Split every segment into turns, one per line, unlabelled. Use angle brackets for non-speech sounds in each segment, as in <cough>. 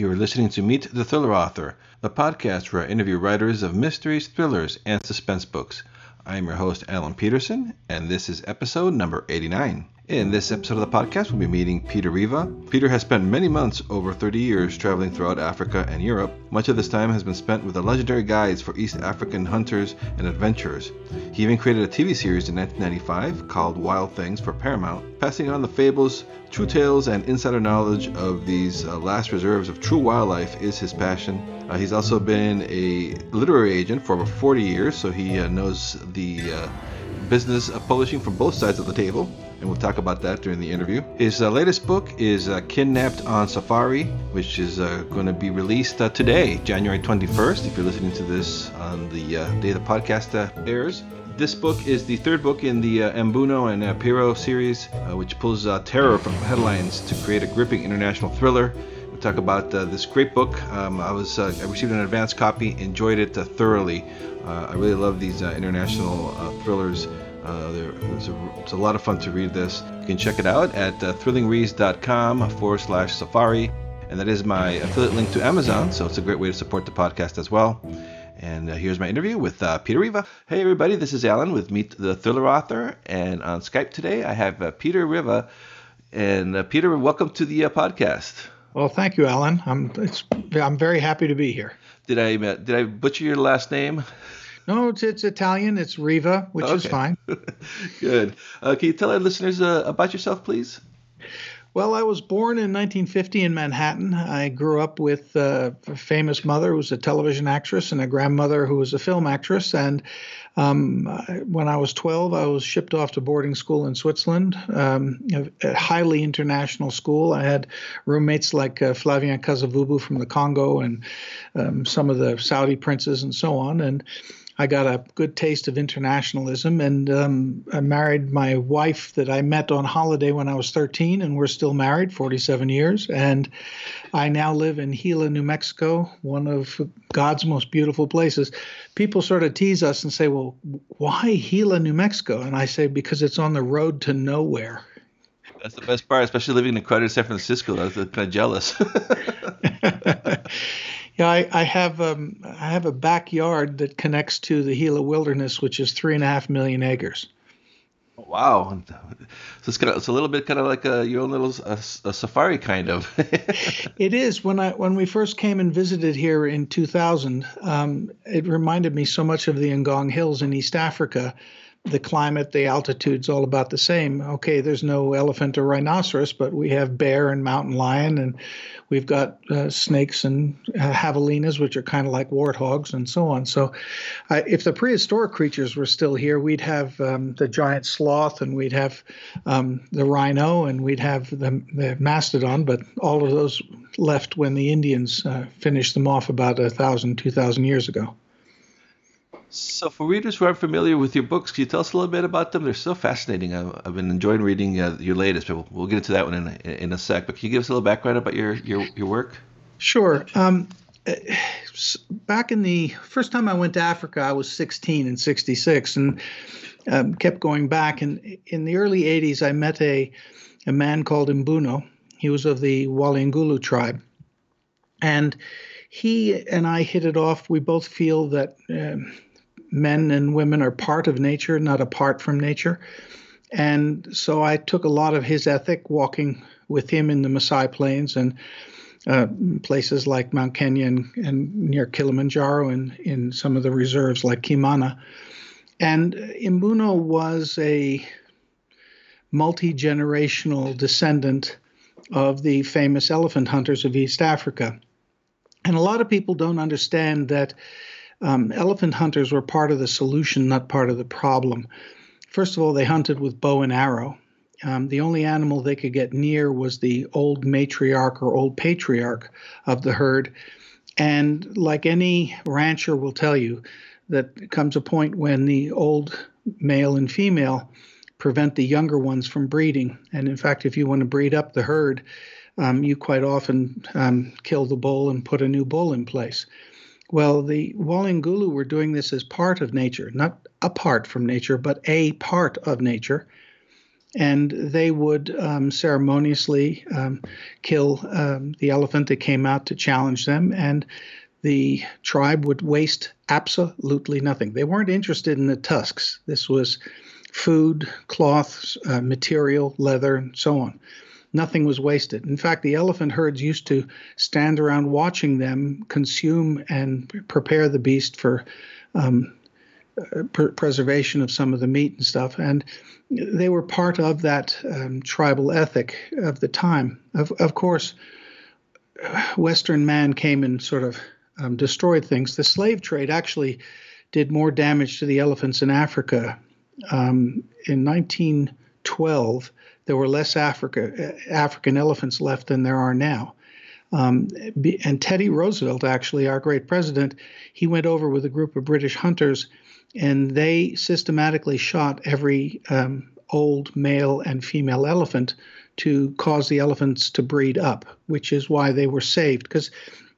You are listening to Meet the Thriller Author, the podcast where I interview writers of mysteries, thrillers, and suspense books. I am your host, Alan Peterson, and this is episode number 89. In this episode of the podcast, we'll be meeting Peter Riva. Peter has spent many months, over 30 years, traveling throughout Africa and Europe. Much of this time has been spent with the legendary guides for East African hunters and adventurers. He even created a TV series in 1995 called Wild Things for Paramount, passing on the fables, true tales, and insider knowledge of these uh, last reserves of true wildlife is his passion. Uh, he's also been a literary agent for over 40 years, so he uh, knows the uh, business of publishing from both sides of the table and we'll talk about that during the interview. His uh, latest book is uh, Kidnapped on Safari, which is uh, going to be released uh, today, January 21st, if you're listening to this on the uh, day the podcast uh, airs. This book is the third book in the Mbuno and Pero series, which pulls terror from headlines to create a gripping international thriller We talk about uh, this great book. Um, I was uh, I received an advance copy, enjoyed it uh, thoroughly. I really love these international thrillers. Uh, there, it's, a, it's, a, lot of fun to read this. You can check it out at uh, thrillingreads.com forward slash safari. And that is my affiliate link to Amazon, so it's a great way to support the podcast as well. And uh, here's my interview with uh, Peter Riva. Hey, everybody, this is Alan with Meet the Thriller Author. And on Skype today, I have uh, Peter Riva. And uh, Peter, welcome to the uh, podcast.
Well, thank you, Alan. I'm, I'm very happy to be here.
Did I, uh, did I butcher your last name? <laughs>
No, it's, it's Italian. It's Riva, which okay. is fine. <laughs>
Good. Uh, can you tell our listeners uh, about yourself, please?
Well, I was born in 1950 in Manhattan. I grew up with uh, a famous mother who was a television actress and a grandmother who was a film actress. And um, when I was 12, I was shipped off to boarding school in Switzerland, um, a, highly international school. I had roommates like uh, Flavien Kasavubu from the Congo and um, some of the Saudi princes and so on. And I got a good taste of internationalism, and um, I married my wife that I met on holiday when I was 13, and we're still married 47 years. And I now live in Gila, New Mexico, one of God's most beautiful places. People sort of tease us and say, "Well, why Gila, New Mexico?" And I say, "Because it's on the road to nowhere."
That's the best part, especially living in the crowded San Francisco. I was kind of jealous. <laughs> <laughs>
Yeah, I, I have um, I have a backyard that connects to the Gila Wilderness, which is three and a half million acres.
Wow, so it's kind of, it's a little bit kind of like a your own little a, a safari kind of. <laughs>
it is when I when we first came and visited here in 2000. Um, it reminded me so much of the Ngong Hills in East Africa the climate, the altitude's all about the same. Okay, there's no elephant or rhinoceros, but we have bear and mountain lion, and we've got uh, snakes and uh, javelinas, which are kind of like warthogs, and so on. So, uh, if the prehistoric creatures were still here, we'd have um, the giant sloth, and we'd have um, the rhino, and we'd have the, the, mastodon. But all of those left when the Indians uh, finished them off about a thousand, two thousand years ago.
So, for readers who aren't familiar with your books, can you tell us a little bit about them? They're so fascinating. I've, been enjoying reading uh, your latest, but we'll, get into that one in a, in a sec. But can you give us a little background about your your, your work?
Sure. Um, back in the first time I went to Africa, I was 16 in '66, and um, kept going back. And in the early '80s, I met a a man called Mbuno. He was of the Waliangulu tribe, and he and I hit it off. We both feel that. Um, men and women are part of nature, not apart from nature. And so I took a lot of his ethic walking with him in the Masai Plains and uh, places like Mount Kenya and, and, near Kilimanjaro and in some of the reserves like Kimana. And Mbuno was a multi generational descendant of the famous elephant hunters of East Africa. And a lot of people don't understand that um, elephant hunters were part of the solution, not part of the problem. First of all, they hunted with bow and arrow. Um, the only animal they could get near was the old matriarch or old patriarch of the herd. And like any rancher will tell you, that comes a point when the old male and female prevent the younger ones from breeding. And in fact, if you want to breed up the herd, um, you quite often um, kill the bull and put a new bull in place. Well, the Waliangulu were doing this as part of nature, not apart from nature, but a part of nature. and they would um, ceremoniously um, kill um, the elephant that came out to challenge them, and the tribe would waste absolutely nothing. They weren't interested in the tusks. This was food, cloths, uh, material, leather, and so on. Nothing was wasted. In fact, the elephant herds used to stand around watching them consume and prepare the beast for um, uh, preservation of some of the meat and stuff. And they were part of that um, tribal ethic of the time. Of, of course, Western man came and sort of um, destroyed things. The slave trade actually did more damage to the elephants in Africa. Um, in 1912, there were less Africa, African elephants left than there are now. Um, and Teddy Roosevelt, actually, our great president, he went over with a group of British hunters and they systematically shot every um, old male and female elephant to cause the elephants to breed up, which is why they were saved. Because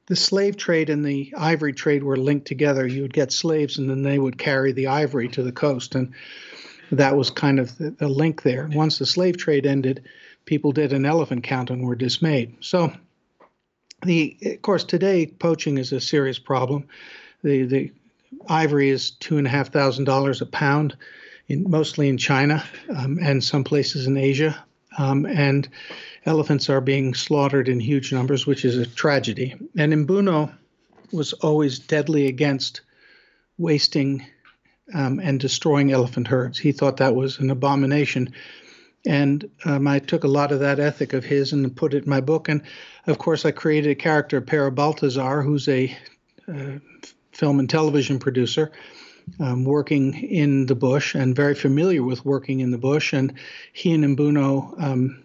the slave trade and the ivory trade were linked together. You would get slaves, and then they would carry the ivory to the coast, and that was kind of the, the link there. Once the slave trade ended, people did an elephant count and were dismayed. So, the of course today poaching is a serious problem. The the ivory is two and a half thousand dollars a pound, in, mostly in China um, and some places in Asia. Um, and elephants are being slaughtered in huge numbers, which is a tragedy. And Mbuno was always deadly against wasting um, and destroying elephant herds. He thought that was an abomination. And um, I took a lot of that ethic of his and put it in my book. And of course, I created a character, Pero Baltazar, who's a uh, film and television producer, um, working in the bush and very familiar with working in the bush. And he and Mbuno um,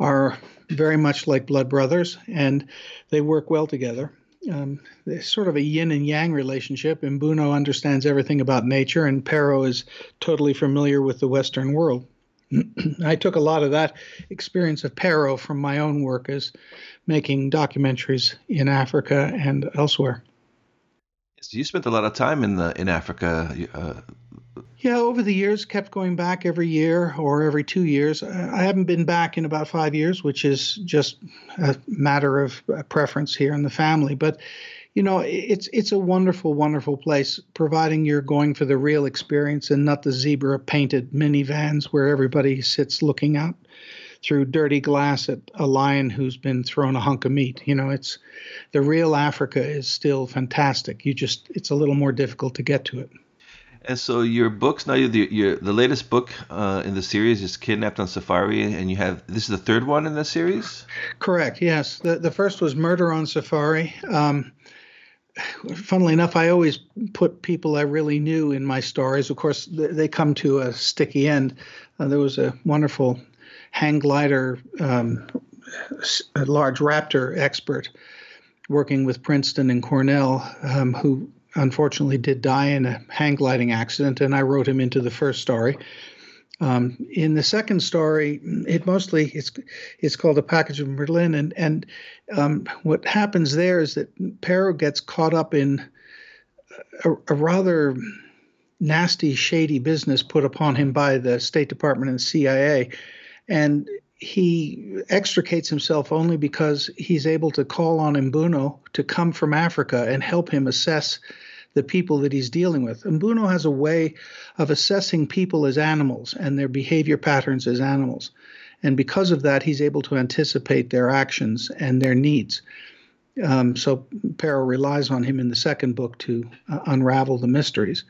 are very much like blood brothers, and they work well together. Um, sort of a yin and yang relationship. Mbuno understands everything about nature, and Pero is totally familiar with the Western world. <clears throat> I took a lot of that experience of Pero from my own work as making documentaries in Africa and elsewhere.
So you spent a lot of time in the in Africa. Uh,
yeah, over the years, kept going back every year or every two years. Uh, I haven't been back in about five years, which is just a matter of uh, preference here in the family. But you know, it's it's a wonderful, wonderful place, providing you're going for the real experience and not the zebra painted minivans where everybody sits looking out through dirty glass at a lion who's been thrown a hunk of meat. You know, it's the real Africa is still fantastic. You just it's a little more difficult to get to it.
And so your books now, the your, the latest book uh, in the series is Kidnapped on Safari, and you have this is the third one in the series.
Correct. Yes, the the first was Murder on Safari. Um, funnily enough, I always put people I really knew in my stories. Of course, they come to a sticky end. Uh, there was a wonderful hang glider, um, large Raptor expert working with Princeton and Cornell, um, who unfortunately did die in a hang gliding accident, and I wrote him into the first story. Um, in the second story, it mostly it's it's called a package of Berlin, and and um, what happens there is that Pero gets caught up in a, a, rather nasty, shady business put upon him by the State Department and the CIA, and he extricates himself only because he's able to call on Mbuno to come from Africa and help him assess the people that he's dealing with. Mbuno has a way of assessing people as animals and their behavior patterns as animals. And because of that, he's able to anticipate their actions and their needs. Um, so Pero relies on him in the second book to uh, unravel the mysteries.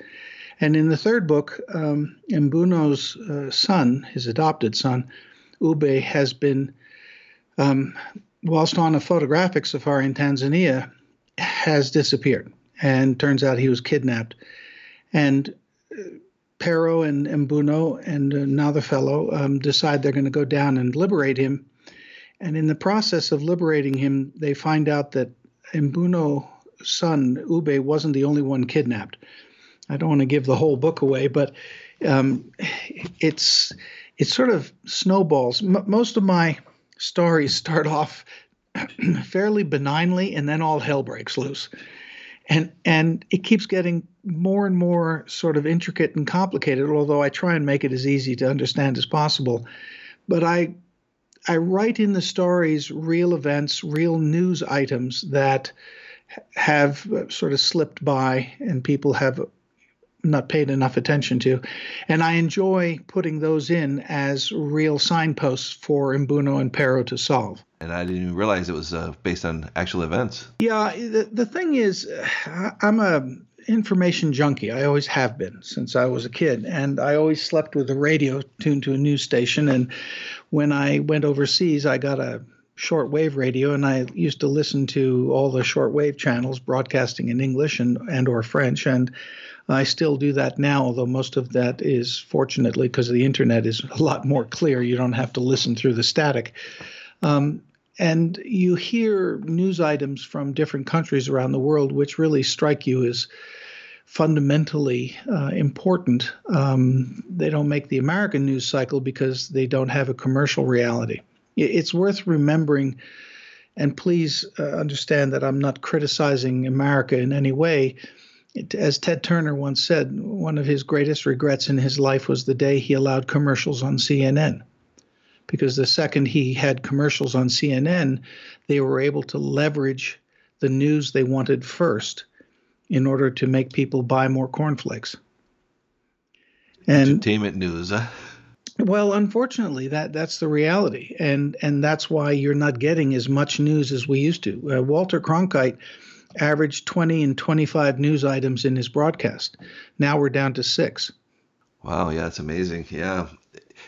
And in the third book, um, Mbuno's uh, son, his adopted son, Ube, has been, um, whilst on a photographic safari in Tanzania, has disappeared. And turns out he was kidnapped. And uh, Pero and Mbuno and another fellow um, decide they're going to go down and liberate him. And in the process of liberating him, they find out that Mbuno's son, Ube, wasn't the only one kidnapped. I don't want to give the whole book away, but um, it's it sort of snowballs. M- most of my stories start off <clears throat> fairly benignly, and then all hell breaks loose. And and it keeps getting more and more sort of intricate and complicated. Although I try and make it as easy to understand as possible, but I I write in the stories real events, real news items that have sort of slipped by and people have not paid enough attention to. And I enjoy putting those in as real signposts for Mbuno and Pero to solve.
And I didn't even realize it was uh, based on actual events.
Yeah, the, the thing is, <sighs> I'm a information junkie. I always have been since I was a kid, and I always slept with the radio tuned to a news station. And when I went overseas, I got a shortwave radio, and I used to listen to all the shortwave channels broadcasting in English and and or French. And I still do that now, although most of that is fortunately because the internet is a lot more clear. You don't have to listen through the static. Um, and you hear news items from different countries around the world, which really strike you as fundamentally uh, important. Um, they don't make the American news cycle because they don't have a commercial reality. It's worth remembering, and please uh, understand that I'm not criticizing America in any way as Ted Turner once said, one of his greatest regrets in his life was the day he allowed commercials on CNN. Because the second he had commercials on CNN, they were able to leverage the news they wanted first in order to make people buy more cornflakes.
And, Entertainment news. Huh?
Well, unfortunately, that that's the reality, and and that's why you're not getting as much news as we used to. Uh, Walter Cronkite averaged 20 and 25 news items in his broadcast. Now we're down to six.
Wow, yeah, it's amazing. Yeah.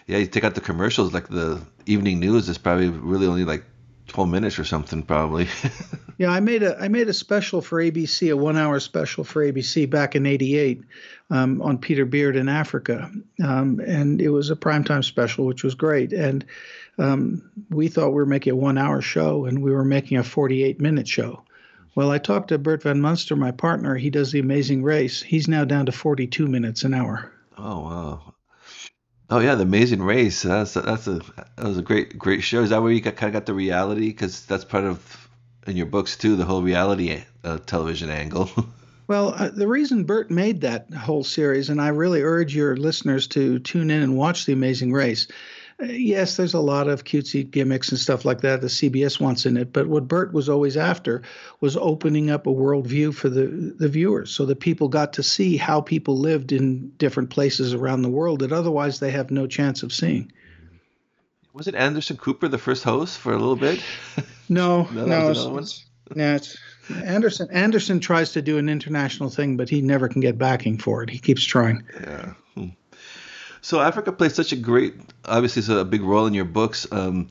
Yeah, you take out the commercials, like the evening news is probably really only like 12 minutes or something probably. <laughs>
yeah, I made a I made a special for ABC, a 1-hour special for ABC back in 88 um, on Peter Beard in Africa. Um, and it was a primetime special which was great and um, we thought we were making a 1-hour show and we were making a 48-minute show. Well, I talked to Bert Van Munster, my partner. He does the Amazing Race. He's now down to 42 minutes an hour.
Oh wow! Oh yeah, the Amazing Race. That's that's a that was a great great show. Is that where you got, kind of got the reality? Because that's part of in your books too, the whole reality uh, television angle. <laughs>
Well, uh, the reason Bert made that whole series, and I really urge your listeners to tune in and watch The Amazing Race, yes, there's a lot of cutesy gimmicks and stuff like that. The CBS wants in it, but what Bert was always after was opening up a worldview for the the viewers, so that people got to see how people lived in different places around the world that otherwise they have no chance of seeing.
Was it Anderson Cooper the first host for a little bit? <laughs>
No, <laughs> no, no. It's, <laughs> yeah, Anderson. Anderson tries to do an international thing, but he never can get backing for it. He keeps trying.
Yeah. Hmm. So Africa plays such a great, obviously, it's a big role in your books. Um,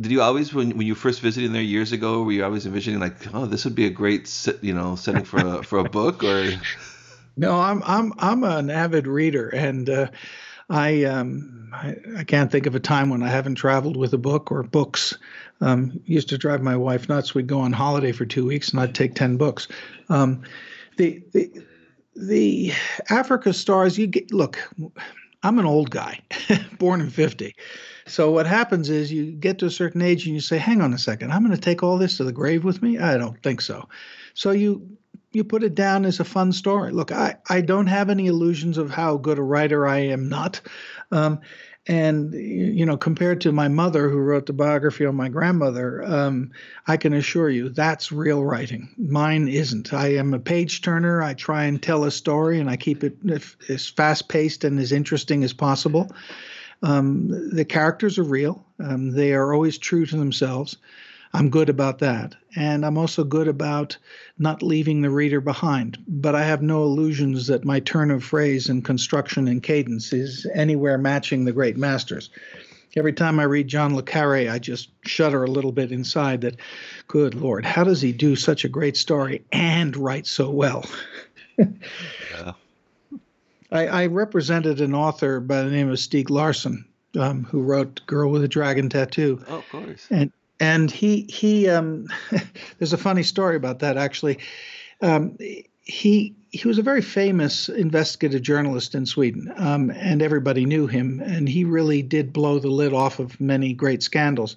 Did you always, when, when you first visited there years ago, were you always envisioning like, oh, this would be a great, you know, setting for a for a book, or? <laughs>
No, I'm I'm I'm an avid reader, and uh, I, um, I, I can't think of a time when I haven't traveled with a book or books. Um, used to drive my wife nuts. We'd go on holiday for two weeks, and I'd take ten books. Um, the, the the Africa stars, you get look, I'm an old guy, <laughs> born in 50. So what happens is you get to a certain age and you say, hang on a second, I'm going to take all this to the grave with me? I don't think so. So you you put it down as a fun story. Look, I, I don't have any illusions of how good a writer I am not. Um, and you know, compared to my mother, who wrote the biography on my grandmother, um, I can assure you that's real writing. Mine isn't. I am a page turner. I try and tell a story, and I keep it as fast paced and as interesting as possible. Um, the characters are real. Um, they are always true to themselves. I'm good about that. And I'm also good about not leaving the reader behind. But I have no illusions that my turn of phrase and construction and cadence is anywhere matching the great masters. Every time I read John Le Carre, I just shudder a little bit inside that, good Lord, how does he do such a great story and write so well? yeah. I, I, represented an author by the name of Stieg Larsson, um, who wrote Girl with a Dragon Tattoo.
Oh, of course.
And and he he um, <laughs> there's a funny story about that actually. Um, he he was a very famous investigative journalist in Sweden, um, and everybody knew him. And he really did blow the lid off of many great scandals.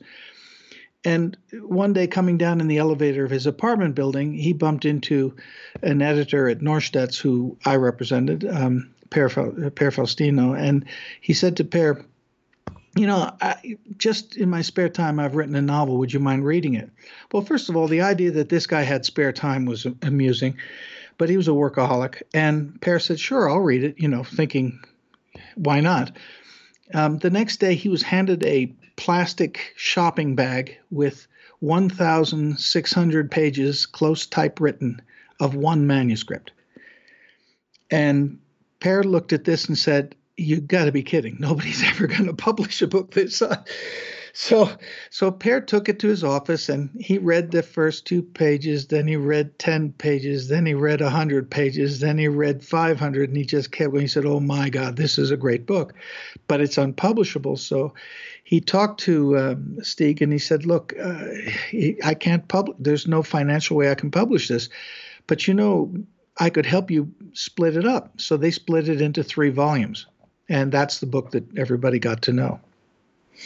And one day, coming down in the elevator of his apartment building, he bumped into an editor at Norstedts who I represented, um, Per, per Faustino, and he said to Per, you know, I, just in my spare time, I've written a novel. Would you mind reading it? Well, first of all, the idea that this guy had spare time was amusing, but he was a workaholic. And Per said, sure, I'll read it, you know, thinking, why not? Um, the next day, he was handed a plastic shopping bag with 1,600 pages, close typewritten, of one manuscript. And Per looked at this and said, you got to be kidding. Nobody's <laughs> ever going to publish a book this size. So, so Per took it to his office and he read the first two pages. Then he read 10 pages. Then he read 100 pages. Then he read 500. And he just kept going. He said, Oh my God, this is a great book, but it's unpublishable. So he talked to um, Stieg and he said, Look, uh, I can't publish, there's no financial way I can publish this. But you know, I could help you split it up. So they split it into three volumes and that's the book that everybody got to know.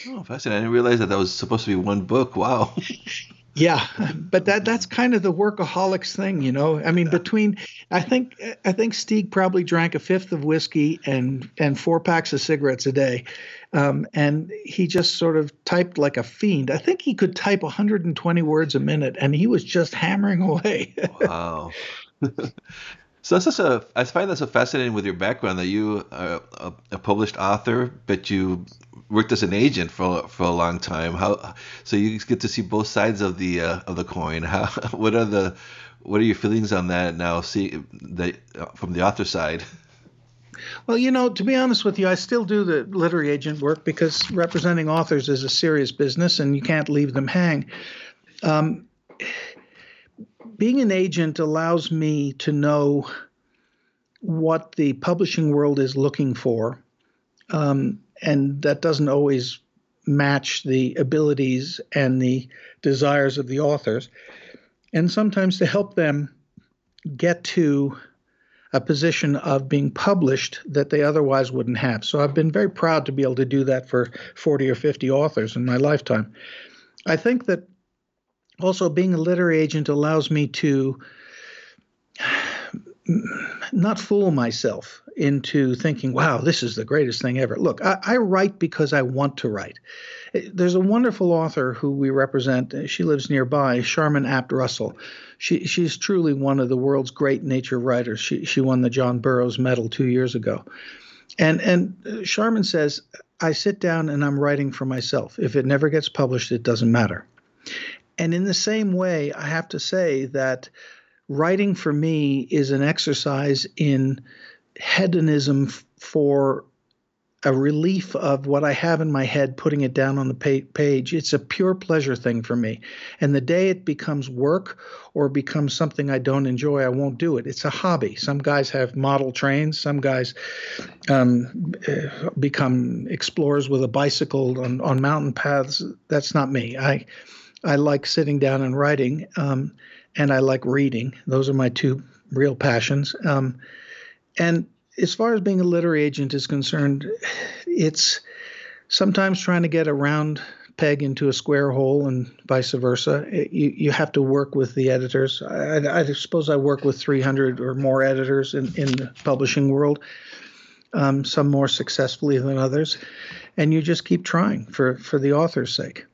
Oh, fascinating! I didn't realize that that was supposed to be one book. Wow. <laughs>
yeah, but that that's kind of the workaholics thing, you know. I mean, between I think I think Stieg probably drank a fifth of whiskey and and four packs of cigarettes a day, um, and he just sort of typed like a fiend. I think he could type 120 words a minute, and he was just hammering away. <laughs>
wow. <laughs> So that's a, I find that so fascinating with your background that you are a, a, published author, but you worked as an agent for for a long time. How so you get to see both sides of the uh, of the coin. How <laughs> what are the what are your feelings on that now? See the uh, from the author side.
Well, you know, to be honest with you, I still do the literary agent work because representing authors is a serious business, and you can't leave them hang. Um, being an agent allows me to know what the publishing world is looking for, um, and that doesn't always match the abilities and the desires of the authors, and sometimes to help them get to a position of being published that they otherwise wouldn't have. So I've been very proud to be able to do that for 40 or 50 authors in my lifetime. I think that also being a literary agent allows me to not fool myself into thinking, wow, this is the greatest thing ever. Look, I, I, write because I want to write. There's a wonderful author who we represent. She lives nearby, Sharman Apt Russell. She, she's truly one of the world's great nature writers. She, she won the John Burroughs Medal two years ago. And, and Sharman says, I sit down and I'm writing for myself. If it never gets published, it doesn't matter. And in the same way, I have to say that writing for me is an exercise in hedonism for a relief of what I have in my head, putting it down on the page. It's a pure pleasure thing for me. And the day it becomes work or becomes something I don't enjoy, I won't do it. It's a hobby. Some guys have model trains, some guys um, become explorers with a bicycle on, on mountain paths. That's not me. I I like sitting down and writing, um, and I like reading. Those are my two real passions. Um, and as far as being a literary agent is concerned, it's sometimes trying to get a round peg into a square hole and vice versa. you, you have to work with the editors. I, I, suppose I work with 300 or more editors in, in the publishing world, um, some more successfully than others. And you just keep trying for, for the author's sake.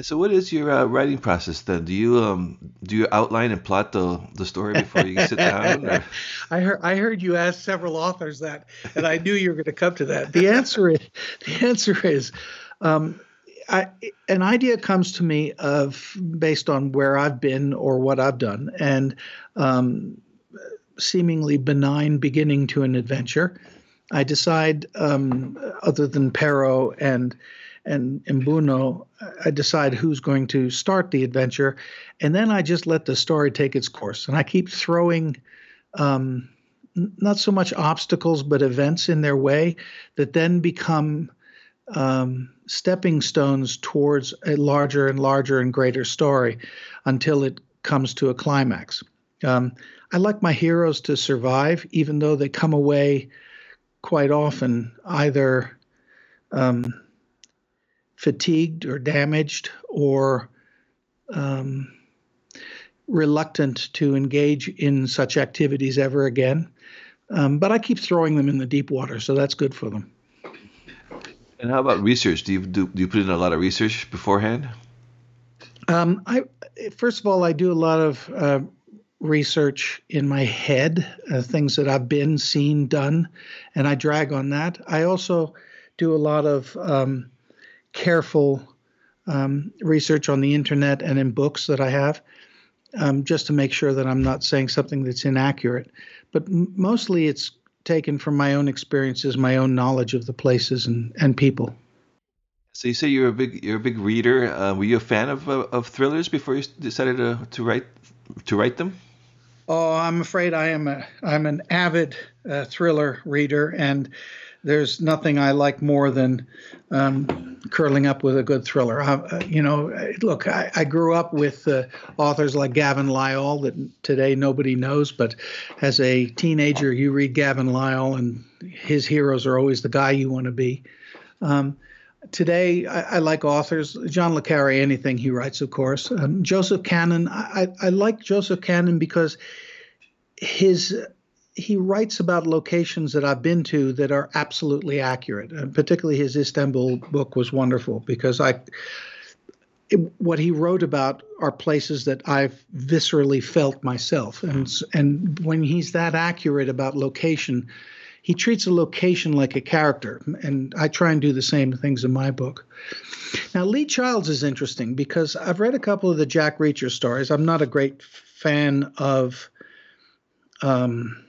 And so, what is your uh, writing process then? Do you um do you outline and plot the the story before you sit down? Or? <laughs>
I heard I heard you ask several authors that, and I knew you were going to come to that. The answer is the answer is, um, I, an idea comes to me of based on where I've been or what I've done, and um, seemingly benign beginning to an adventure. I decide, um, other than Pero and and Mbuno, I decide who's going to start the adventure, and then I just let the story take its course. And I keep throwing um, not so much obstacles, but events in their way that then become um, stepping stones towards a larger and larger and greater story until it comes to a climax. Um, I like my heroes to survive, even though they come away quite often either um, fatigued or damaged or um, reluctant to engage in such activities ever again. Um, but I keep throwing them in the deep water, so that's good for them.
And how about research? Do you do, do you put in a lot of research beforehand?
Um, I first of all, I do a lot of uh, research in my head, uh, things that I've been, seen, done, and I drag on that. I also do a lot of um, careful um, research on the internet and in books that I have, um, just to make sure that I'm not saying something that's inaccurate. But m- mostly it's taken from my own experiences, my own knowledge of the places and, and people.
So you say you're a big you're a big reader. Uh, were you a fan of uh, of thrillers before you decided to, to write to write them?
Oh, I'm afraid I am a I'm an avid uh, thriller reader, and there's nothing I like more than um, curling up with a good thriller. Uh, you know, look, I, I grew up with uh, authors like Gavin Lyall that today nobody knows, but as a teenager, you read Gavin Lyall, and his heroes are always the guy you want to be. Um, today, I, I, like authors. John le Carre, anything he writes, of course. Um, Joseph Kanon, I, I like Joseph Kanon because his he writes about locations that I've been to that are absolutely accurate. And particularly his Istanbul book was wonderful because I it, what he wrote about are places that I've viscerally felt myself. And and when he's that accurate about location, he treats a location like a character. And I try and do the same things in my book. Now, Lee Childs is interesting because I've read a couple of the Jack Reacher stories. I'm not a great fan of um,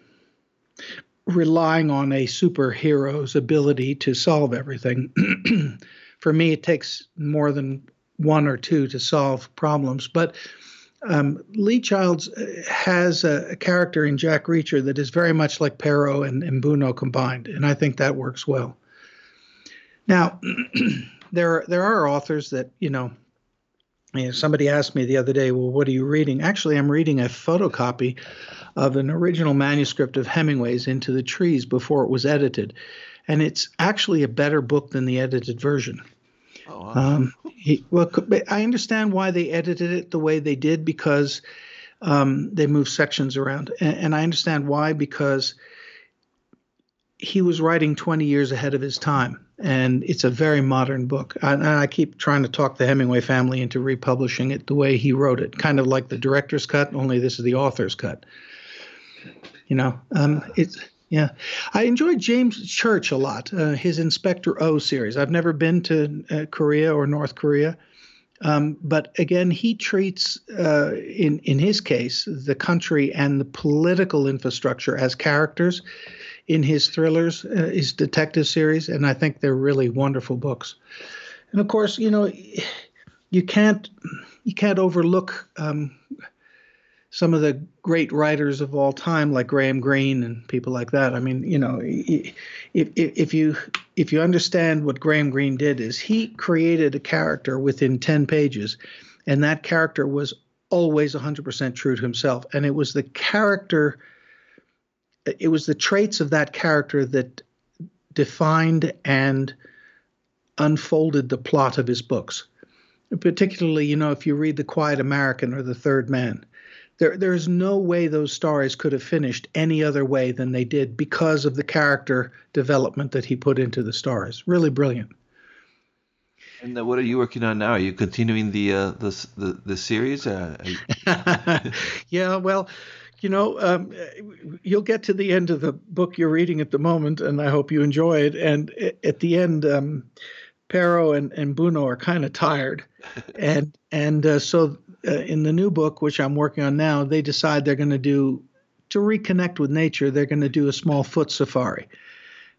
relying on a superhero's ability to solve everything. <clears throat> For me, it takes more than one or two to solve problems. But um, Lee Childs uh, has a, a, character in Jack Reacher that is very much like Pero and, and Mbuno combined, and I think that works well. Now, <clears throat> there there are authors that you know. You know, somebody asked me the other day, "Well, what are you reading?" Actually, I'm reading a photocopy of an original manuscript of Hemingway's Into the Trees before it was edited. And it's actually a better book than the edited version. Oh, wow. um, he, well, I understand why they edited it the way they did because um, they moved sections around. And, and I understand why because he was writing 20 years ahead of his time and it's a very modern book. And I keep trying to talk the Hemingway family into republishing it the way he wrote it, kind of like the director's cut, only this is the author's cut. You know, um, it's yeah. I enjoyed James Church a lot. Uh, his Inspector O series. I've never been to uh, Korea or North Korea. Um, but again, he treats, uh, in in his case, the country and the political infrastructure as characters in his thrillers, uh, his detective series, and I think they're really wonderful books. And of course, you know, you can't you can't overlook um, some of the great writers of all time, like Graham Greene and people like that. I mean, you know, if, if you if you understand what Graham Greene did, is he created a character within ten pages, and that character was always 100% true to himself, and it was the character, it was the traits of that character that defined and unfolded the plot of his books. Particularly, you know, if you read The Quiet American or The Third Man there there's no way those stories could have finished any other way than they did because of the character development that he put into the stars. Really brilliant.
And uh, what are you working on now? Are you continuing the uh, the, the the series? Uh, <laughs>
yeah, well, you know, um, you'll get to the end of the book you're reading at the moment, and I hope you enjoy it. And at the end, um, Pero and, and Mbuno are kind of tired, <laughs> and and uh, so uh, in the new book, which I'm working on now, they decide they're going to do to reconnect with nature. They're going to do a small foot safari,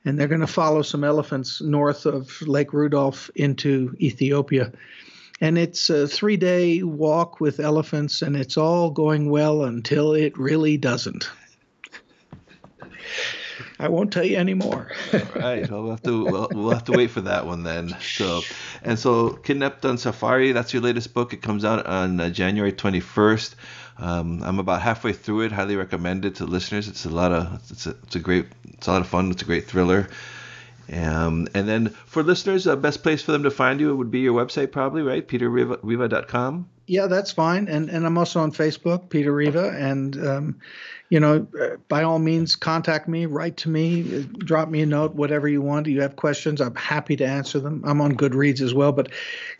and they're going to follow some elephants north of Lake Rudolph into Ethiopia. And it's a three day walk with elephants, and it's all going well until it really doesn't. I won't tell you anymore.
right. Well, have to we'll, we'll, have to wait for that one then. So, and so Kidnapped on Safari. That's your latest book. It comes out on uh, January 21st. Um, I'm about halfway through it. Highly recommend it to listeners. It's a lot of it's a, it's a great it's a lot of fun. It's a great thriller. Um, and then for listeners, the best place for them to find you would be your website, probably, right? PeterRiva.com.
Yeah, that's fine. And and I'm also on Facebook, Peter Riva. And um, you know, uh, by all means, contact me, write to me, drop me a note, whatever you want. You have questions, I'm happy to answer them. I'm on Goodreads as well, but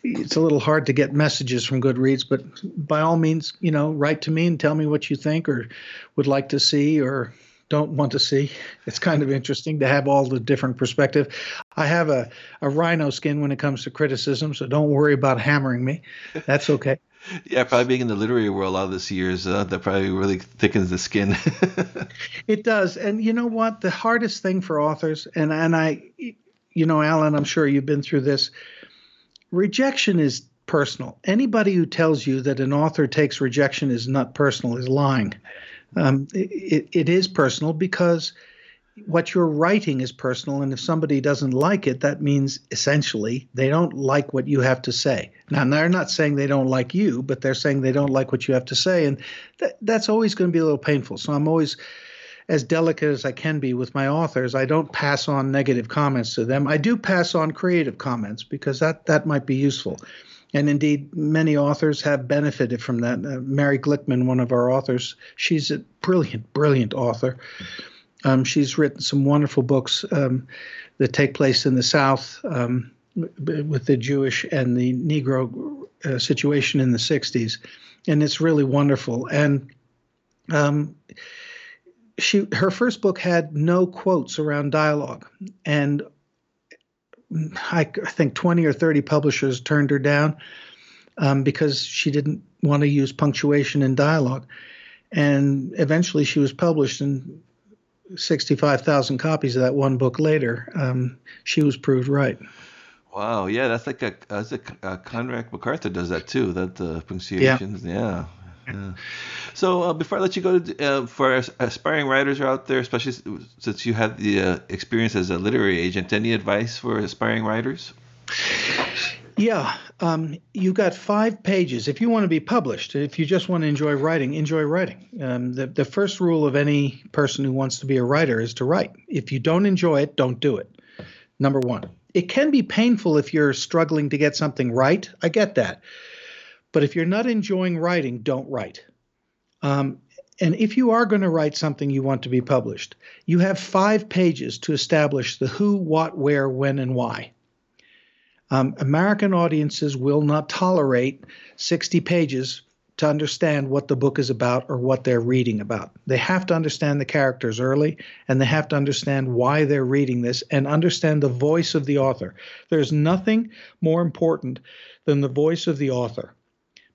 it's a little hard to get messages from Goodreads. But by all means, you know, write to me and tell me what you think or would like to see or don't want to see. It's kind of interesting to have all the different perspective. I have a, a rhino skin when it comes to criticism, so don't worry about hammering me. That's okay. <laughs>
yeah, probably being in the literary world all this years, uh, that probably really thickens the skin. <laughs>
it does, and you know what? The hardest thing for authors, and and I, you know, Alan, I'm sure you've been through this. Rejection is personal. Anybody who tells you that an author takes rejection is not personal is lying. Um, it, it is personal because what you're writing is personal, and if somebody doesn't like it, that means essentially they don't like what you have to say. Now, they're not saying they don't like you, but they're saying they don't like what you have to say, and that, that's always going to be a little painful. So I'm always as delicate as I can be with my authors. I don't pass on negative comments to them. I do pass on creative comments because that that might be useful. And indeed, many authors have benefited from that. Uh, Mary Glickman, one of our authors, she's a brilliant, brilliant author. Um, she's written some wonderful books um, that take place in the South um, with the Jewish and the Negro uh, situation in the 60s. And it's really wonderful. And um, she her first book had no quotes around dialogue. And I, I think 20 or 30 publishers turned her down um, because she didn't want to use punctuation in dialogue. And eventually she was published, and 65,000 copies of that one book later, um, she was proved right.
Wow, yeah, that's like a, that's a, a Conrad MacArthur does that too. That uh, punctuations, yeah. yeah. Yeah. So uh, before I let you go, uh, for aspiring writers out there, especially since you have the uh, experience as a literary agent, any advice for aspiring writers?
Yeah, um, you got five pages. If you want to be published, if you just want to enjoy writing, enjoy writing. Um, the, the first rule of any person who wants to be a writer is to write. If you don't enjoy it, don't do it. Number one. It can be painful if you're struggling to get something right. I get that. But if you're not enjoying writing, don't write. Um, and if you are going to write something you want to be published, you have five pages to establish the who, what, where, when, and why. Um, American audiences will not tolerate 60 pages to understand what the book is about or what they're reading about. They have to understand the characters early and they have to understand why they're reading this and understand the voice of the author. There's nothing more important than the voice of the author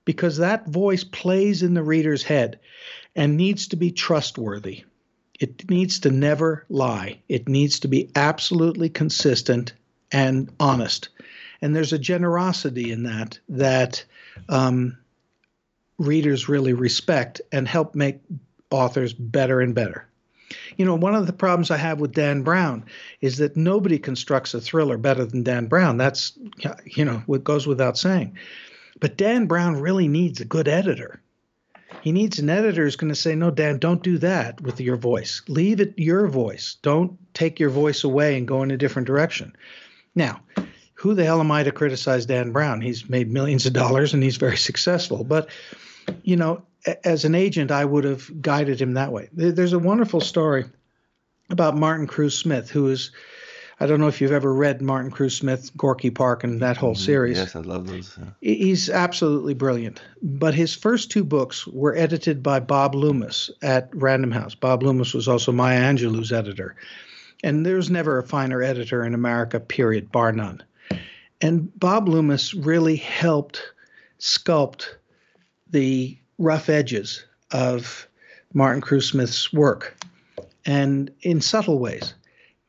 because that voice plays in the reader's head and needs to be trustworthy. It needs to never lie. It needs to be absolutely consistent and honest and there's a generosity in that that um, readers really respect and help make authors better and better. You know, one of the problems I have with Dan Brown is that nobody constructs a thriller better than Dan Brown. That's, you know, what goes without saying. But Dan Brown really needs a good editor. He needs an editor who's going to say, No, Dan, don't do that with your voice. Leave it your voice. Don't take your voice away and go in a different direction. Now, who the hell am I to criticize Dan Brown? He's made millions of dollars and he's very successful. But, you know, as an agent, I would have guided him that way. There's a wonderful story about Martin Cruz Smith, who is, I don't know if you've ever read Martin Cruz Smith, Gorky Park, and that whole mm-hmm. series.
Yes, I love those. Yeah.
He's absolutely brilliant. But his first two books were edited by Bob Loomis at Random House. Bob Loomis was also Maya Angelou's editor. And there's never a finer editor in America, period, bar none. And Bob Loomis really helped sculpt the rough edges of Martin Cruz Smith's work and in subtle ways.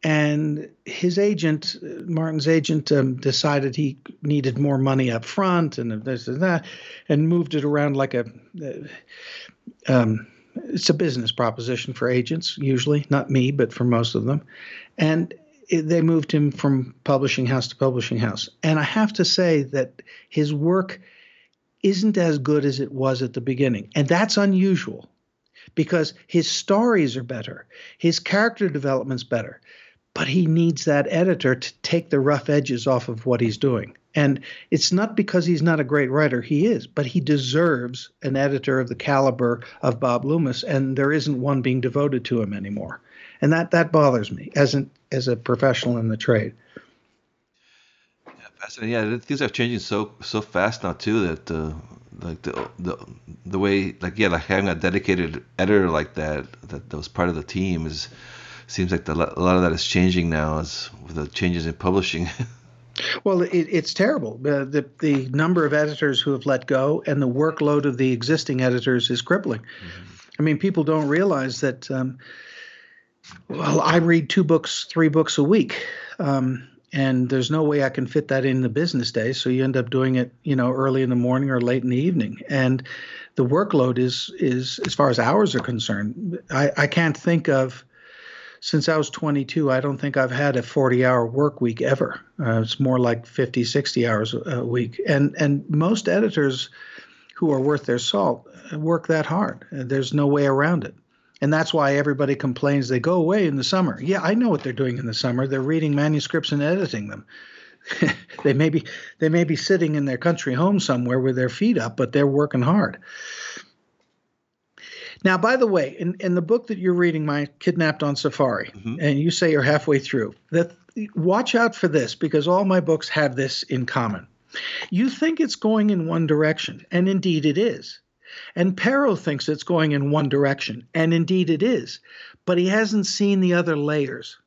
And his agent, Martin's agent, um, decided he needed more money up front and this and that, and moved it around like a. Uh, um, it's a business proposition for agents, usually, not me, but for most of them. And it, they moved him from publishing house to publishing house. And I have to say that his work isn't as good as it was at the beginning. And that's unusual because his stories are better, his character development's better. But he needs that editor to take the rough edges off of what he's doing. And it's not because he's not a great writer, he is, but he deserves an editor of the caliber of Bob Loomis, and there isn't one being devoted to him anymore. And that, that bothers me as, an, as a professional in the trade.
Yeah, fascinating. Yeah, things are changing so so fast now too that uh, like the the the way like yeah like having a dedicated editor like that that, that was part of the team is seems like the, a lot of that is changing now as with the changes in publishing. <laughs>
well, it, it's terrible. Uh, the the number of editors who have let go and the workload of the existing editors is crippling. Mm-hmm. I mean, people don't realize that. Um, well, I read two books, three books a week. Um, and there's no way I can fit that in the business day. So you end up doing it, you know, early in the morning or late in the evening. And the workload is is as far as hours are concerned. I, I can't think of since I was 22, I don't think I've had a 40 hour work week ever. Uh, it's more like 50, 60 hours a week. And and most editors who are worth their salt work that hard. There's no way around it. And that's why everybody complains they go away in the summer. Yeah, I know what they're doing in the summer. They're reading manuscripts and editing them. <laughs> they may be they may be sitting in their country home somewhere with their feet up, but they're working hard. Now, by the way, in, in the book that you're reading, My Kidnapped on Safari, mm-hmm. and you say you're halfway through, that watch out for this because all my books have this in common. You think it's going in one direction, and indeed it is. And Pero thinks it's going in one direction, and indeed it is, but he hasn't seen the other layers.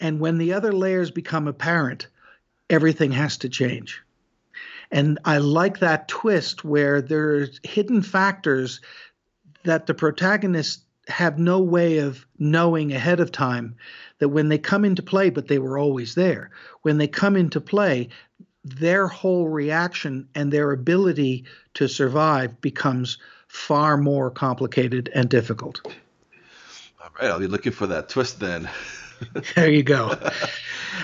And when the other layers become apparent, everything has to change. And I like that twist where there's hidden factors that the protagonists have no way of knowing ahead of time that when they come into play, but they were always there, when they come into play, their whole reaction and their ability to survive becomes far more complicated and difficult.
All right, I'll be looking for that twist then. <laughs>
there you go.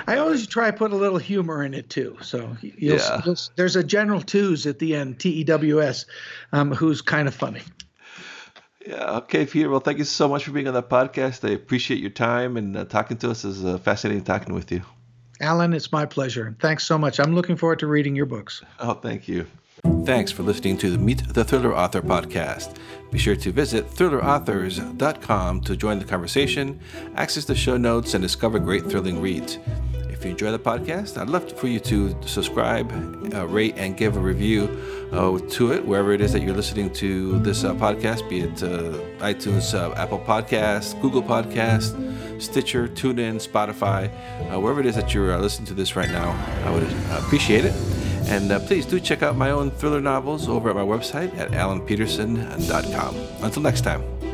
I always try to put a little humor in it too. So yeah. there's a General Tews at the end, T E W S, um, who's kind of funny.
Yeah. Okay, Peter. Well, thank you so much for being on the podcast. I appreciate your time and uh, talking to us. It's uh, fascinating talking with you.
Alan, it's my pleasure. Thanks so much. I'm looking forward to reading your books.
Oh, thank you. Thanks for listening to the Meet the Thriller Author podcast. Be sure to visit thrillerauthors.com to join the conversation, access the show notes, and discover great thrilling reads. If you enjoy the podcast, I'd love for you to subscribe, uh, rate, and give a review uh, to it wherever it is that you're listening to this uh, podcast, be it uh, iTunes, uh, Apple Podcasts, Google Podcast, Stitcher, TuneIn, Spotify, uh, wherever it is that you're listening to this right now. I would appreciate it. And please do check out my own thriller novels over at my website at alanpeterson.com. Until next time.